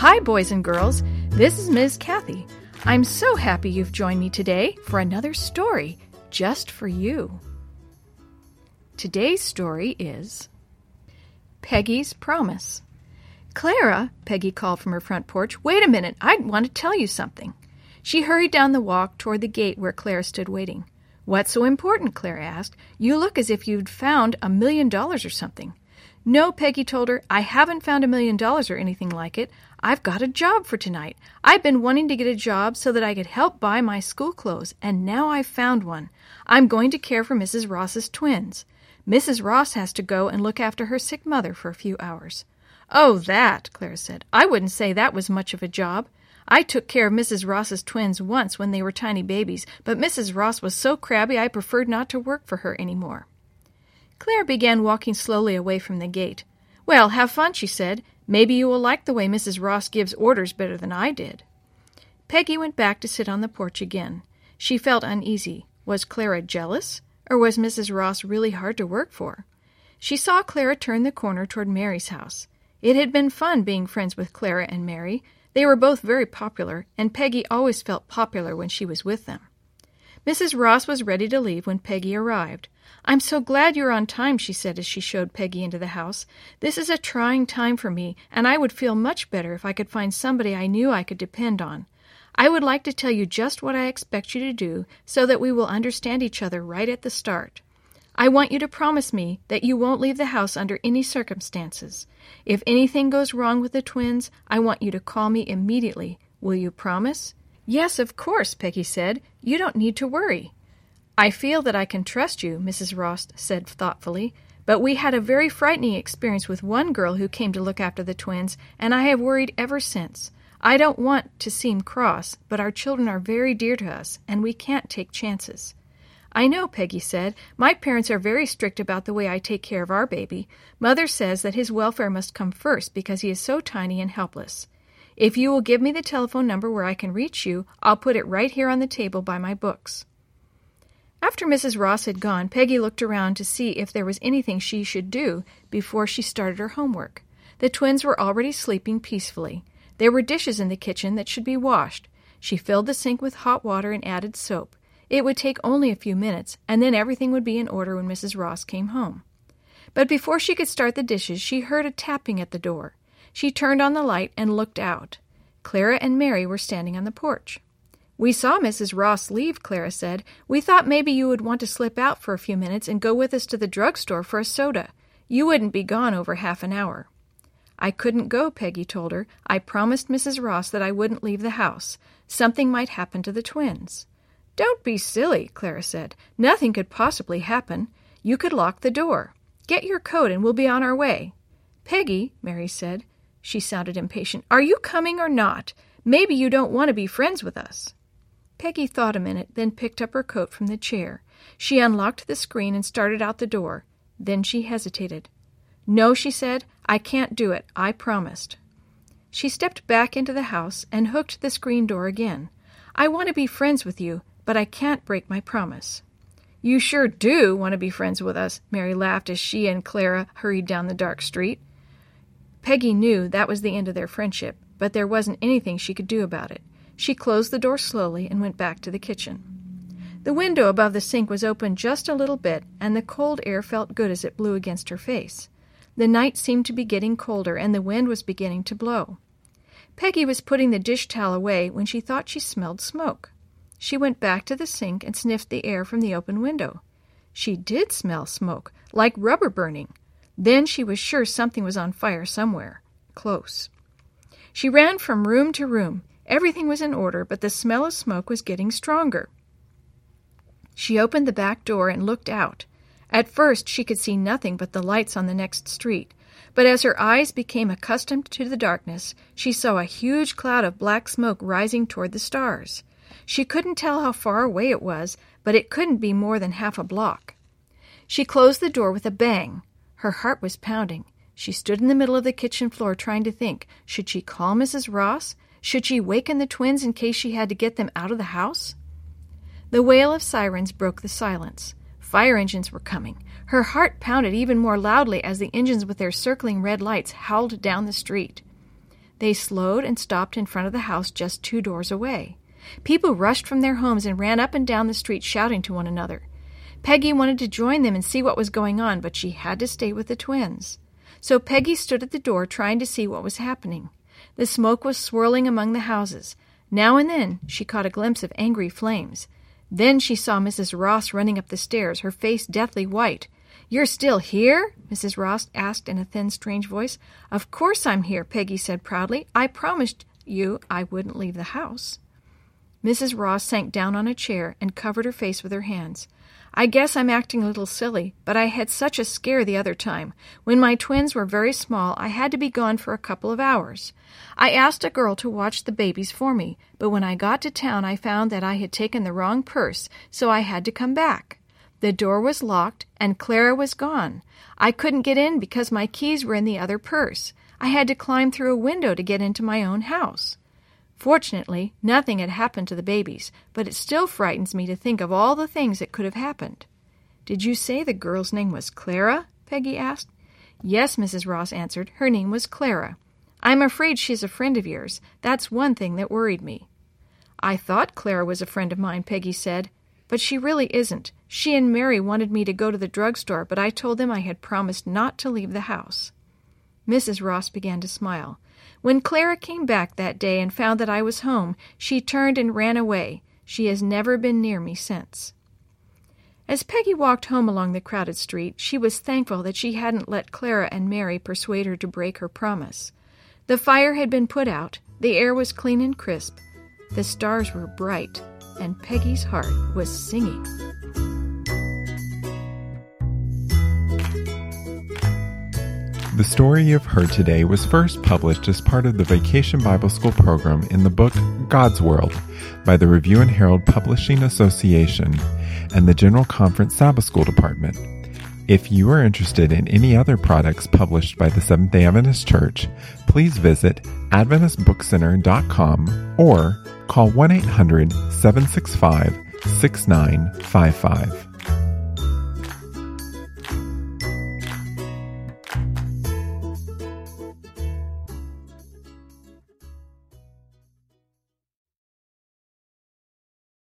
Hi, boys and girls. This is Ms. Kathy. I'm so happy you've joined me today for another story just for you. Today's story is Peggy's Promise. Clara, Peggy called from her front porch, wait a minute, I want to tell you something. She hurried down the walk toward the gate where Clara stood waiting. What's so important? Clara asked. You look as if you'd found a million dollars or something. No, Peggy told her, I haven't found a million dollars or anything like it. I've got a job for tonight. I've been wanting to get a job so that I could help buy my school clothes, and now I've found one. I'm going to care for Mrs. Ross's twins. Mrs. Ross has to go and look after her sick mother for a few hours. Oh, that, Clara said. I wouldn't say that was much of a job. I took care of Mrs. Ross's twins once when they were tiny babies, but Mrs. Ross was so crabby I preferred not to work for her any more. Clara began walking slowly away from the gate. Well, have fun, she said. Maybe you will like the way Mrs. Ross gives orders better than I did. Peggy went back to sit on the porch again. She felt uneasy. Was Clara jealous? Or was Mrs. Ross really hard to work for? She saw Clara turn the corner toward Mary's house. It had been fun being friends with Clara and Mary. They were both very popular, and Peggy always felt popular when she was with them. Mrs. Ross was ready to leave when Peggy arrived. I'm so glad you're on time, she said as she showed Peggy into the house. This is a trying time for me, and I would feel much better if I could find somebody I knew I could depend on. I would like to tell you just what I expect you to do so that we will understand each other right at the start. I want you to promise me that you won't leave the house under any circumstances. If anything goes wrong with the twins, I want you to call me immediately. Will you promise? Yes, of course, Peggy said. You don't need to worry. I feel that I can trust you, Mrs. Ross said thoughtfully, but we had a very frightening experience with one girl who came to look after the twins, and I have worried ever since. I don't want to seem cross, but our children are very dear to us, and we can't take chances. I know, Peggy said. My parents are very strict about the way I take care of our baby. Mother says that his welfare must come first because he is so tiny and helpless. If you will give me the telephone number where I can reach you, I'll put it right here on the table by my books. After Mrs. Ross had gone, Peggy looked around to see if there was anything she should do before she started her homework. The twins were already sleeping peacefully. There were dishes in the kitchen that should be washed. She filled the sink with hot water and added soap. It would take only a few minutes, and then everything would be in order when Mrs. Ross came home. But before she could start the dishes, she heard a tapping at the door. She turned on the light and looked out. Clara and Mary were standing on the porch. We saw Mrs. Ross leave, Clara said. We thought maybe you would want to slip out for a few minutes and go with us to the drugstore for a soda. You wouldn't be gone over half an hour. I couldn't go, Peggy told her. I promised Mrs. Ross that I wouldn't leave the house. Something might happen to the twins. Don't be silly, Clara said. Nothing could possibly happen. You could lock the door. Get your coat and we'll be on our way. Peggy, Mary said. She sounded impatient. Are you coming or not? Maybe you don't want to be friends with us. Peggy thought a minute, then picked up her coat from the chair. She unlocked the screen and started out the door. Then she hesitated. No, she said, I can't do it. I promised. She stepped back into the house and hooked the screen door again. I want to be friends with you, but I can't break my promise. You sure do want to be friends with us, Mary laughed as she and Clara hurried down the dark street. Peggy knew that was the end of their friendship, but there wasn't anything she could do about it. She closed the door slowly and went back to the kitchen. The window above the sink was open just a little bit, and the cold air felt good as it blew against her face. The night seemed to be getting colder, and the wind was beginning to blow. Peggy was putting the dish towel away when she thought she smelled smoke. She went back to the sink and sniffed the air from the open window. She did smell smoke, like rubber burning. Then she was sure something was on fire somewhere, close. She ran from room to room. Everything was in order, but the smell of smoke was getting stronger. She opened the back door and looked out. At first she could see nothing but the lights on the next street, but as her eyes became accustomed to the darkness, she saw a huge cloud of black smoke rising toward the stars. She couldn't tell how far away it was, but it couldn't be more than half a block. She closed the door with a bang. Her heart was pounding. She stood in the middle of the kitchen floor trying to think should she call Mrs. Ross? Should she waken the twins in case she had to get them out of the house? The wail of sirens broke the silence. Fire engines were coming. Her heart pounded even more loudly as the engines with their circling red lights howled down the street. They slowed and stopped in front of the house just two doors away. People rushed from their homes and ran up and down the street shouting to one another. Peggy wanted to join them and see what was going on, but she had to stay with the twins. So Peggy stood at the door trying to see what was happening. The smoke was swirling among the houses. Now and then she caught a glimpse of angry flames. Then she saw Mrs. Ross running up the stairs, her face deathly white. You're still here? Mrs. Ross asked in a thin, strange voice. Of course I'm here, Peggy said proudly. I promised you I wouldn't leave the house. Mrs. Ross sank down on a chair and covered her face with her hands. I guess I'm acting a little silly, but I had such a scare the other time. When my twins were very small, I had to be gone for a couple of hours. I asked a girl to watch the babies for me, but when I got to town, I found that I had taken the wrong purse, so I had to come back. The door was locked, and Clara was gone. I couldn't get in because my keys were in the other purse. I had to climb through a window to get into my own house. Fortunately, nothing had happened to the babies, but it still frightens me to think of all the things that could have happened. Did you say the girl's name was Clara? Peggy asked. Yes, Mrs. Ross answered. Her name was Clara. I'm afraid she's a friend of yours. That's one thing that worried me. I thought Clara was a friend of mine, Peggy said, but she really isn't. She and Mary wanted me to go to the drugstore, but I told them I had promised not to leave the house. Mrs. Ross began to smile. When Clara came back that day and found that I was home, she turned and ran away. She has never been near me since. As Peggy walked home along the crowded street, she was thankful that she hadn't let Clara and Mary persuade her to break her promise. The fire had been put out, the air was clean and crisp, the stars were bright, and Peggy's heart was singing. The story you've heard today was first published as part of the Vacation Bible School program in the book God's World by the Review and Herald Publishing Association and the General Conference Sabbath School Department. If you are interested in any other products published by the Seventh day Adventist Church, please visit AdventistBookCenter.com or call 1 800 765 6955.